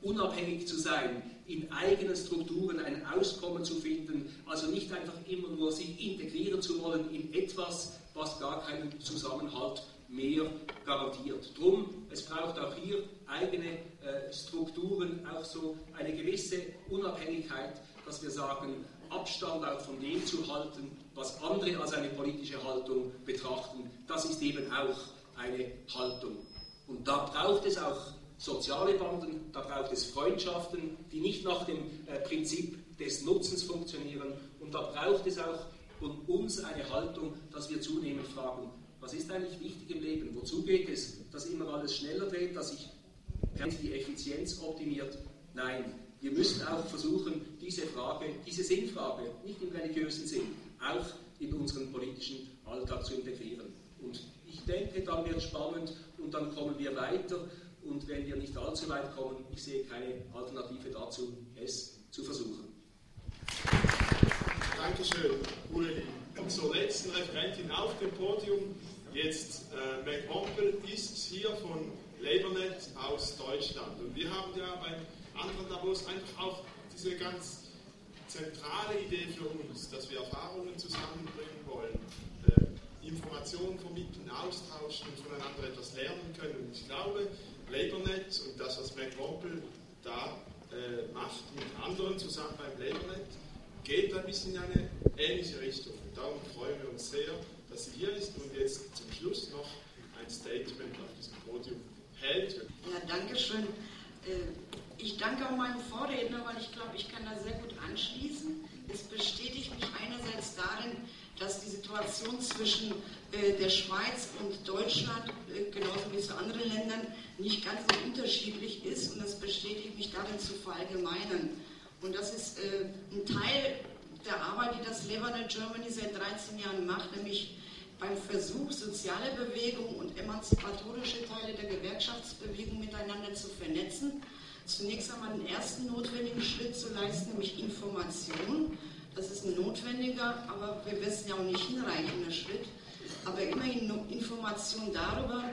S7: unabhängig zu sein, in eigenen Strukturen ein Auskommen zu finden, also nicht einfach immer nur sich integrieren zu wollen in etwas, was gar keinen Zusammenhalt mehr garantiert. Drum, es braucht auch hier eigene äh, Strukturen, auch so eine gewisse Unabhängigkeit, dass wir sagen, Abstand auch von dem zu halten, was andere als eine politische Haltung betrachten. Das ist eben auch eine Haltung. Und da braucht es auch soziale Banden, da braucht es Freundschaften, die nicht nach dem äh, Prinzip des Nutzens funktionieren. Und da braucht es auch von uns eine Haltung, dass wir zunehmend fragen, was ist eigentlich wichtig im Leben? Wozu geht es, dass immer alles schneller geht, dass sich die Effizienz optimiert? Nein, wir müssen auch versuchen, diese Frage, diese Sinnfrage, nicht im religiösen Sinn, auch in unseren politischen Alltag zu integrieren. Und ich denke, dann wird es spannend und dann kommen wir weiter. Und wenn wir nicht allzu weit kommen, ich sehe keine Alternative dazu, es zu versuchen.
S2: Dankeschön, Uli. Und zur letzten Referentin auf dem Podium, jetzt äh, McWompel ist hier von LabourNet aus Deutschland. Und wir haben ja beim anderen Davos einfach auch diese ganz zentrale Idee für uns, dass wir Erfahrungen zusammenbringen wollen, äh, Informationen vermitteln, austauschen und voneinander etwas lernen können. Und ich glaube, LabourNet und das, was McWompel da äh, macht mit anderen zusammen beim LabourNet, geht ein bisschen in eine ähnliche Richtung. Und darum freuen wir uns sehr, dass sie hier ist und jetzt zum Schluss noch ein Statement auf diesem Podium hält.
S8: Ja, danke schön. Äh, ich danke auch meinem Vorredner, weil ich glaube, ich kann da sehr gut anschließen. Es bestätigt mich einerseits darin, dass die Situation zwischen äh, der Schweiz und Deutschland, äh, genauso wie zu anderen Ländern, nicht ganz so unterschiedlich ist. Und das bestätigt mich darin zu verallgemeinern. Und das ist äh, ein Teil der Arbeit, die das Lebanon Germany seit 13 Jahren macht, nämlich beim Versuch, soziale Bewegungen und emanzipatorische Teile der Gewerkschaftsbewegung miteinander zu vernetzen zunächst einmal den ersten notwendigen Schritt zu leisten, nämlich Information. Das ist ein notwendiger, aber wir wissen ja auch nicht hinreichender Schritt. Aber immerhin Information darüber,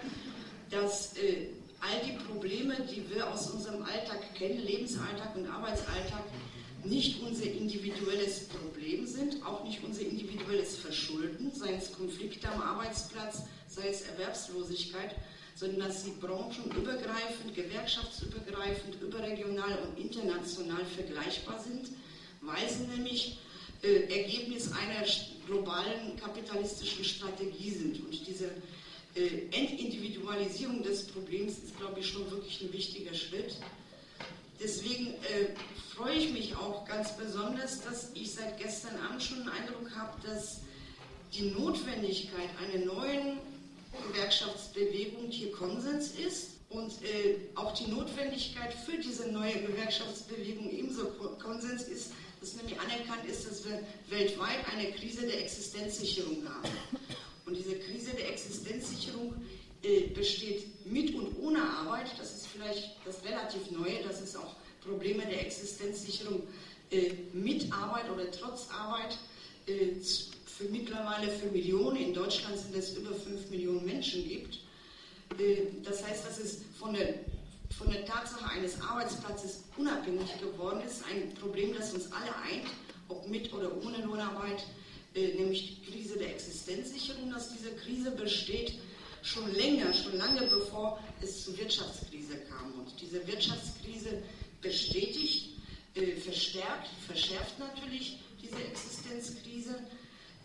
S8: dass äh, all die Probleme, die wir aus unserem Alltag kennen, Lebensalltag und Arbeitsalltag, nicht unser individuelles Problem sind, auch nicht unser individuelles Verschulden, sei es Konflikte am Arbeitsplatz, sei es Erwerbslosigkeit, sondern dass sie branchenübergreifend, gewerkschaftsübergreifend, überregional und international vergleichbar sind, weil sie nämlich Ergebnis einer globalen kapitalistischen Strategie sind. Und diese äh, Entindividualisierung des Problems ist, glaube ich, schon wirklich ein wichtiger Schritt. Deswegen äh, freue ich mich auch ganz besonders, dass ich seit gestern Abend schon den Eindruck habe, dass die Notwendigkeit einer neuen Gewerkschaftsbewegung hier Konsens ist und äh, auch die Notwendigkeit für diese neue Gewerkschaftsbewegung ebenso Konsens ist, dass nämlich anerkannt ist, dass wir weltweit eine Krise der Existenzsicherung haben. Und diese Krise der Existenzsicherung äh, besteht mit und ohne Arbeit. Das ist vielleicht das relativ Neue, dass es auch Probleme der Existenzsicherung äh, mit Arbeit oder trotz Arbeit äh, für mittlerweile für Millionen, in Deutschland sind es über 5 Millionen Menschen gibt. Äh, das heißt, dass es von der, von der Tatsache eines Arbeitsplatzes unabhängig geworden ist, ein Problem, das uns alle eint, ob mit oder ohne Lohnarbeit, äh, nämlich die Krise der Existenzsicherung, dass diese Krise besteht schon länger, schon lange bevor es zur Wirtschaftskrise kam. Und diese Wirtschaftskrise bestätigt, äh, verstärkt, verschärft natürlich diese Existenzkrise.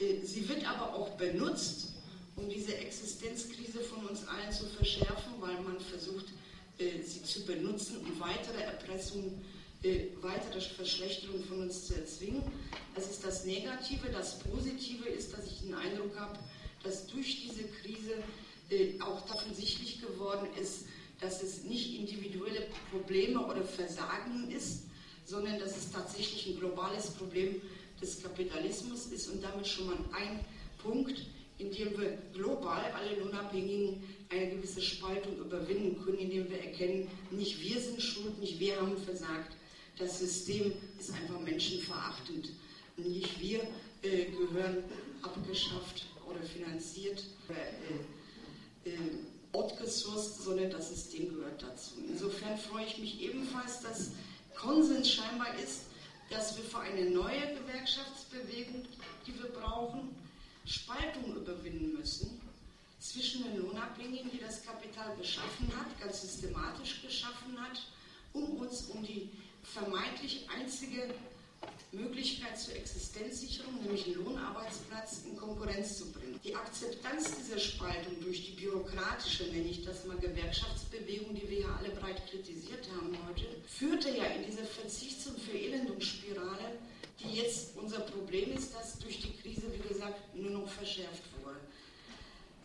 S8: Äh, sie wird aber auch benutzt, um diese Existenzkrise von uns allen zu verschärfen, weil man versucht, sie zu benutzen, um weitere Erpressungen, äh, weitere Verschlechterungen von uns zu erzwingen. Das ist das Negative. Das Positive ist, dass ich den Eindruck habe, dass durch diese Krise auch offensichtlich geworden ist, dass es nicht individuelle Probleme oder Versagen ist, sondern dass es tatsächlich ein globales Problem des Kapitalismus ist und damit schon mal ein Punkt, in dem wir global alle Lohnabhängigen eine gewisse Spaltung überwinden können, indem wir erkennen, nicht wir sind schuld, nicht wir haben versagt. Das System ist einfach menschenverachtend. Nicht wir äh, gehören abgeschafft oder finanziert oder äh, äh, outgesourced, sondern das System gehört dazu. Insofern freue ich mich ebenfalls, dass Konsens scheinbar ist, dass wir für eine neue Gewerkschaftsbewegung, die wir brauchen, Spaltung überwinden müssen zwischen den Lohnabhängigen, die das Kapital geschaffen hat, ganz systematisch geschaffen hat, um uns um die vermeintlich einzige Möglichkeit zur Existenzsicherung, nämlich einen Lohnarbeitsplatz, in Konkurrenz zu bringen. Die Akzeptanz dieser Spaltung durch die bürokratische, nenne ich das mal, Gewerkschaftsbewegung, die wir ja alle breit kritisiert haben heute, führte ja in diese Verzichts- und Verelendungsspirale, die jetzt unser Problem ist, das durch die Krise, wie gesagt, nur noch verschärft wurde.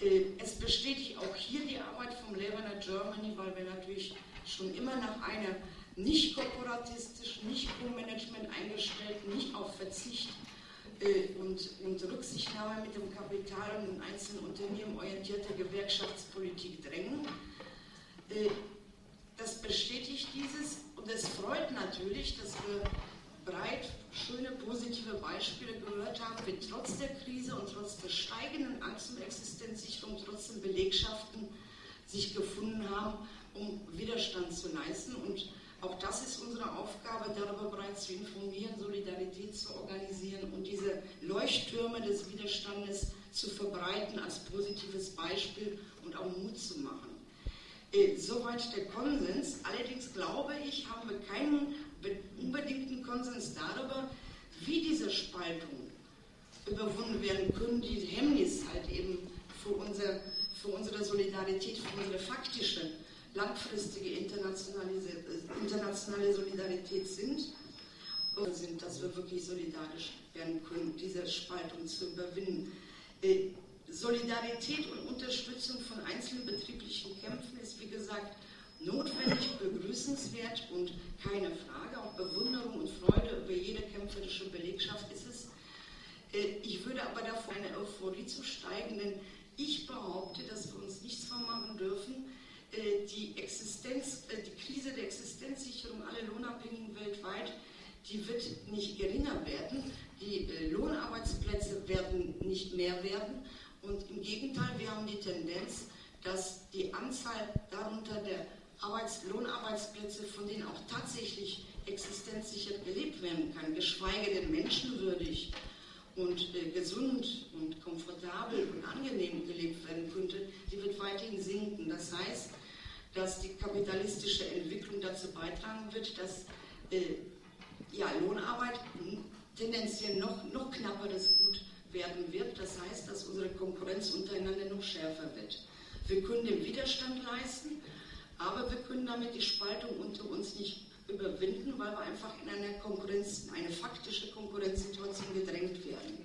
S8: Äh, es bestätigt auch hier die Arbeit vom Labor Germany, weil wir natürlich schon immer nach einer nicht korporatistisch, nicht Co-Management eingestellt, nicht auf Verzicht äh, und, und Rücksichtnahme mit dem Kapital und den einzelnen Unternehmen orientierte Gewerkschaftspolitik drängen. Äh, das bestätigt dieses und es freut natürlich, dass wir breit schöne positive Beispiele gehört haben, wie trotz der Krise und trotz der steigenden Angst um Existenzsicherung trotzdem Belegschaften sich gefunden haben, um Widerstand zu leisten. Und auch das ist unsere Aufgabe, darüber bereits zu informieren, Solidarität zu organisieren und diese Leuchttürme des Widerstandes zu verbreiten als positives Beispiel und auch Mut zu machen. Äh, soweit der Konsens. Allerdings glaube ich, haben wir keinen unbedingten Konsens darüber, wie diese Spaltung überwunden werden können, die Hemmnis halt eben für, unser, für unsere Solidarität, für unsere faktische langfristige internationale, internationale Solidarität sind, sind, dass wir wirklich solidarisch werden können, diese Spaltung zu überwinden. Äh, Solidarität und Unterstützung von einzelnen betrieblichen Kämpfen ist, wie gesagt, notwendig, begrüßenswert und keine Frage, auch Bewunderung und Freude über jede kämpferische Belegschaft ist es. Äh, ich würde aber davor eine Euphorie zu steigen, denn ich behaupte, dass wir uns nichts vormachen dürfen, äh, die, Existenz, äh, die Krise der Existenzsicherung aller Lohnabhängigen weltweit, die wird nicht geringer werden, die äh, Lohnarbeitsplätze werden nicht mehr werden. Und im Gegenteil, wir haben die Tendenz, dass die Anzahl darunter der Arbeits Lohnarbeitsplätze, von denen auch tatsächlich existenzsicher gelebt werden kann, geschweige denn menschenwürdig und äh, gesund und komfortabel und angenehm gelebt werden könnte, die wird weiterhin sinken. Das heißt, dass die kapitalistische Entwicklung dazu beitragen wird, dass äh, ja, Lohnarbeit tendenziell noch, noch knapperes Gut werden wird. Das heißt, dass unsere Konkurrenz untereinander noch schärfer wird. Wir können den Widerstand leisten, aber wir können damit die Spaltung unter uns nicht überwinden, weil wir einfach in eine Konkurrenz, in eine faktische Konkurrenzsituation gedrängt werden.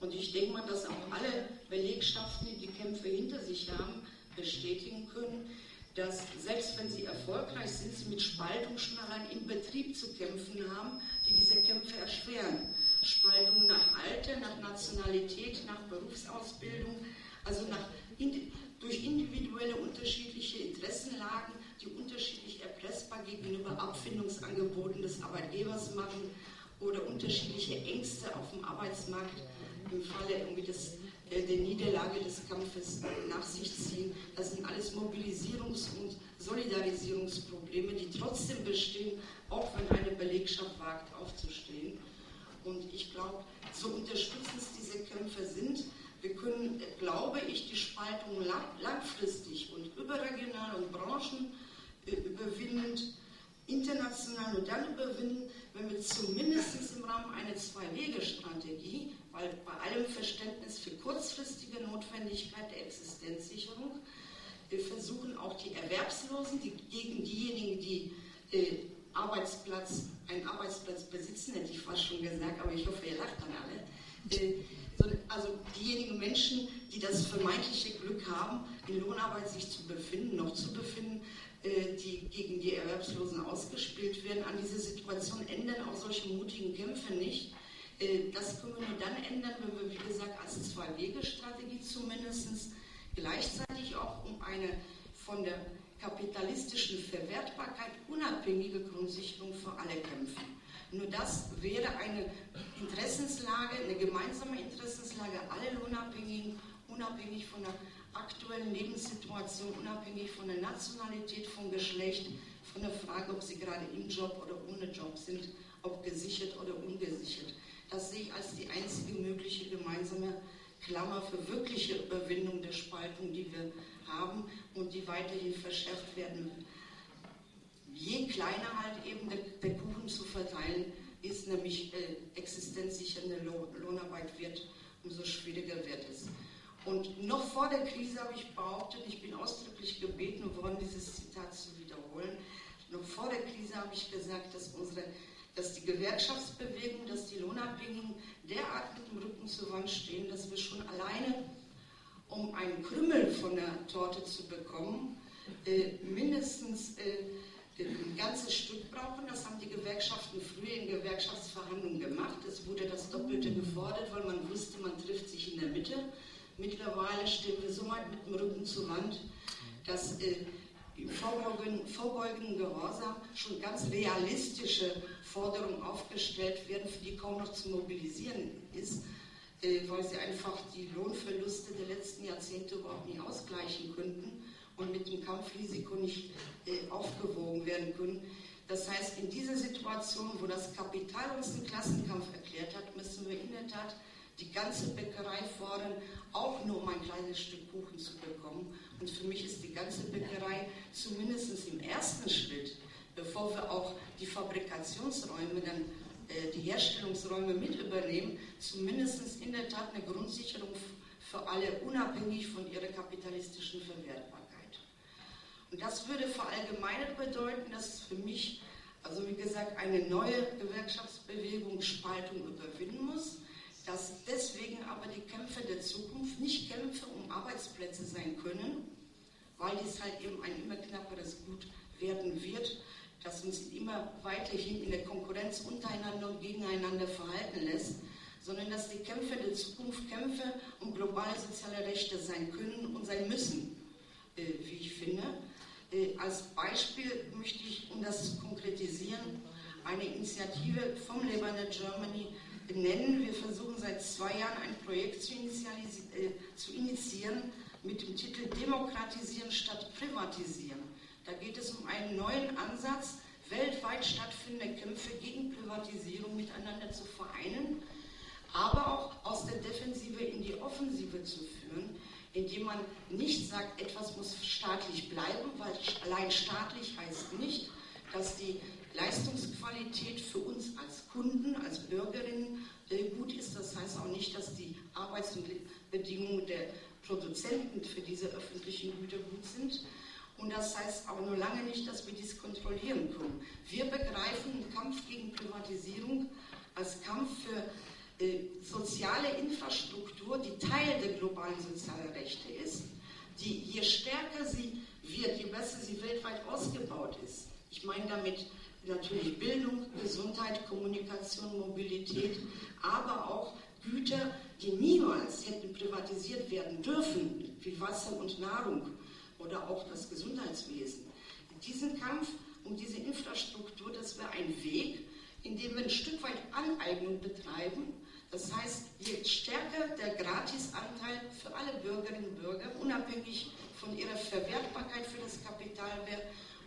S8: Und ich denke mal, dass auch alle Belegschaften, die die Kämpfe hinter sich haben, bestätigen können, dass selbst wenn sie erfolgreich sind, sie mit Spaltung schon allein im Betrieb zu kämpfen haben, die diese Kämpfe erschweren. Spaltung nach Alter, nach Nationalität, nach Berufsausbildung, also nach, durch individuelle unterschiedliche Interessenlagen, die unterschiedlich erpressbar gegenüber Abfindungsangeboten des Arbeitgebers machen oder unterschiedliche Ängste auf dem Arbeitsmarkt im Falle irgendwie des äh, der Niederlage des Kampfes nach sich ziehen. Das sind alles Mobilisierungs- und Solidarisierungsprobleme, die trotzdem bestehen, auch wenn eine Belegschaft wagt, aufzustehen. Und ich glaube, so unterstützend diese Kämpfe sind, wir können, glaube ich, die Spaltung lang, langfristig und überregional und branchenüberwindend, international nur dann überwinden, wenn wir zumindest im Programm eine Zwei-Wege-Strategie, weil bei allem Verständnis für kurzfristige Notwendigkeit der Existenzsicherung wir versuchen auch die Erwerbslosen, die, gegen diejenigen, die äh, Arbeitsplatz, einen Arbeitsplatz besitzen, hätte ich fast schon gesagt, aber ich hoffe, ihr lacht dann alle. Äh, also diejenigen Menschen, die das vermeintliche Glück haben, in Lohnarbeit sich zu befinden, noch zu befinden, äh, die gegen die Erwerbslosen ausgespielt werden. An dieser Situation ändern auch solche mutigen Kämpfe nicht. Äh, das können wir nur dann ändern, wenn wir, wie gesagt, als Zwei-Wege-Strategie zumindest gleichzeitig auch um eine von der kapitalistischen Verwertbarkeit unabhängige Grundsicherung für alle kämpfen. Nur das wäre eine Interessenslage, eine gemeinsame Interessenslage aller Lohnabhängigen, unabhängig von der aktuellen Lebenssituation, unabhängig von der Nationalität, vom Geschlecht, von der Frage, ob sie gerade im Job oder ohne Job sind, ob gesichert oder ungesichert. Das sehe ich als die einzige mögliche gemeinsame Klammer für wirkliche Überwindung der Spaltung, die wir haben und die weiterhin verschärft werden je kleiner halt eben der, der Kuchen zu verteilen ist, nämlich äh, existenzsichernde Lohnarbeit wird, umso schwieriger wird es. Und noch vor der Krise habe ich behauptet, ich bin ausdrücklich gebeten worden, dieses Zitat zu wiederholen. Noch vor der Krise habe ich gesagt, dass, unsere, dass die Gewerkschaftsbewegung, dass die Lohnabhängigen derart mit dem Rücken zur Wand stehen, dass wir schon alleine, um einen Krümmel von der Torte zu bekommen, äh, mindestens äh, ein ganzes Stück brauchen. Das haben die Gewerkschaften früher in Gewerkschaftsverhandlungen gemacht. Es wurde das Doppelte gefordert, weil man wusste, man trifft sich in der Mitte. Mittlerweile stehen wir so weit mit dem Rücken zur Wand, dass äh, im vorbeugenden Gehorsam schon ganz realistische Forderungen aufgestellt werden, für die kaum noch zu mobilisieren ist, äh, weil sie einfach die Lohnverluste der letzten Jahrzehnte überhaupt nicht ausgleichen könnten und mit dem Kampfrisiko nicht äh, aufgewogen werden können. Das heißt, in dieser Situation, wo das Kapital uns einen Klassenkampf erklärt hat, müssen wir in der Tat die ganze Bäckerei fordern, auch nur um ein kleines Stück Kuchen zu bekommen. Und für mich ist die ganze Bäckerei zumindest im ersten Schritt, bevor wir auch die Fabrikationsräume, dann äh, die Herstellungsräume mit übernehmen, zumindest in der Tat eine Grundsicherung für alle, unabhängig von ihrer kapitalistischen Verwertbarkeit. Und das würde verallgemeinert bedeuten, dass für mich, also wie gesagt, eine neue Gewerkschaftsbewegung Spaltung überwinden muss, dass deswegen aber die Kämpfe der Zukunft nicht Kämpfe um Arbeitsplätze sein können, weil dies halt eben ein immer knapperes Gut werden wird, das uns immer weiterhin in der Konkurrenz untereinander und gegeneinander verhalten lässt, sondern dass die Kämpfe der Zukunft Kämpfe um globale soziale Rechte sein können und sein müssen, äh, wie ich finde. Äh, als Beispiel möchte ich, um das zu konkretisieren, eine Initiative vom Lebanon Germany nennen. Wir versuchen seit zwei Jahren ein Projekt zu, äh, zu initiieren mit dem Titel Demokratisieren statt Privatisieren. Da geht es um einen neuen Ansatz, weltweit stattfindende Kämpfe gegen Privatisierung miteinander zu vereinen, aber auch aus der Defensive in die Offensive zu führen indem man nicht sagt, etwas muss staatlich bleiben, weil allein staatlich heißt nicht, dass die Leistungsqualität für uns als Kunden, als Bürgerinnen äh, gut ist. Das heißt auch nicht, dass die Arbeitsbedingungen der Produzenten für diese öffentlichen Güter gut sind. Und das heißt auch nur lange nicht, dass wir dies kontrollieren können. Wir begreifen den Kampf gegen Privatisierung als Kampf für soziale Infrastruktur, die Teil der globalen sozialen Rechte ist, die je stärker sie wird, je besser sie weltweit ausgebaut ist. Ich meine damit natürlich Bildung, Gesundheit, Kommunikation, Mobilität, aber auch Güter, die niemals hätten privatisiert werden dürfen, wie Wasser und Nahrung oder auch das Gesundheitswesen. Diesen Kampf um diese Infrastruktur, das wäre ein Weg, in dem wir ein Stück weit Aneignung betreiben das heißt, je stärker der Gratisanteil für alle Bürgerinnen und Bürger, unabhängig von ihrer Verwertbarkeit für das Kapital wäre,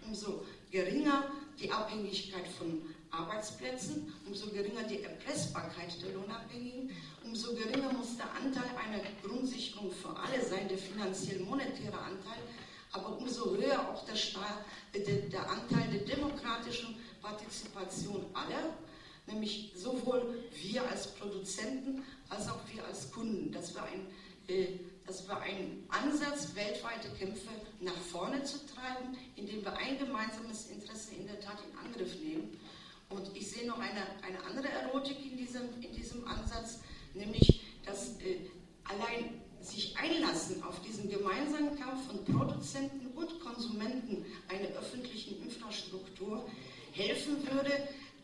S8: umso geringer die Abhängigkeit von Arbeitsplätzen, umso geringer die Erpressbarkeit der Lohnabhängigen, umso geringer muss der Anteil einer Grundsicherung für alle sein, der finanziell-monetäre Anteil, aber umso höher auch der, der, der Anteil der demokratischen Partizipation aller nämlich sowohl wir als Produzenten als auch wir als Kunden, dass wir, ein, äh, dass wir einen Ansatz, weltweite Kämpfe nach vorne zu treiben, indem wir ein gemeinsames Interesse in der Tat in Angriff nehmen. Und ich sehe noch eine, eine andere Erotik in diesem, in diesem Ansatz, nämlich, dass äh, allein sich einlassen auf diesen gemeinsamen Kampf von Produzenten und Konsumenten einer öffentlichen Infrastruktur helfen würde,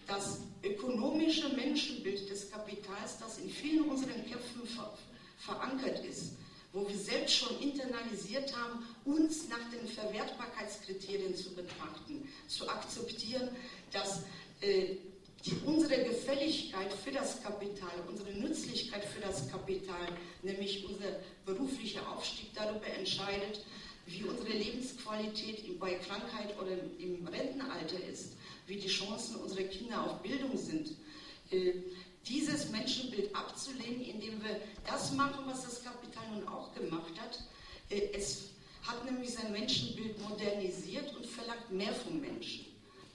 S8: das ökonomische Menschenbild des Kapitals, das in vielen unseren Köpfen ver verankert ist, wo wir selbst schon internalisiert haben, uns nach den Verwertbarkeitskriterien zu betrachten, zu akzeptieren, dass äh, die, unsere Gefälligkeit für das Kapital, unsere Nützlichkeit für das Kapital, nämlich unser beruflicher Aufstieg darüber entscheidet, wie unsere Lebensqualität bei Krankheit oder im Rentenalter ist, wie die Chancen unserer Kinder auf Bildung sind. Äh, dieses Menschenbild abzulehnen, indem wir das machen, was das Kapital nun auch gemacht hat. Äh, es hat nämlich sein Menschenbild modernisiert und verlangt mehr vom Menschen.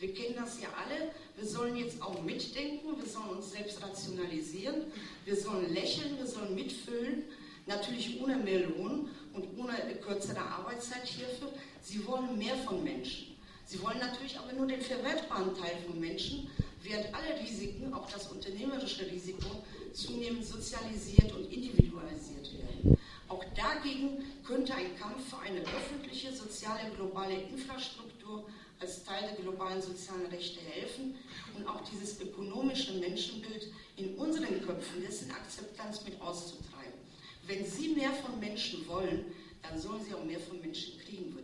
S8: Wir kennen das ja alle. Wir sollen jetzt auch mitdenken, wir sollen uns selbst rationalisieren, wir sollen lächeln, wir sollen mitfüllen, natürlich ohne mehr Lohn und ohne kürzere Arbeitszeit hierfür. Sie wollen mehr von Menschen. Sie wollen natürlich aber nur den verwertbaren Teil von Menschen, während alle Risiken, auch das unternehmerische Risiko, zunehmend sozialisiert und individualisiert werden. Auch dagegen könnte ein Kampf für eine öffentliche, soziale, globale Infrastruktur als Teil der globalen sozialen Rechte helfen und auch dieses ökonomische Menschenbild in unseren Köpfen, dessen Akzeptanz mit auszutreiben. Wenn Sie mehr von Menschen wollen, dann sollen Sie auch mehr von Menschen kriegen, würde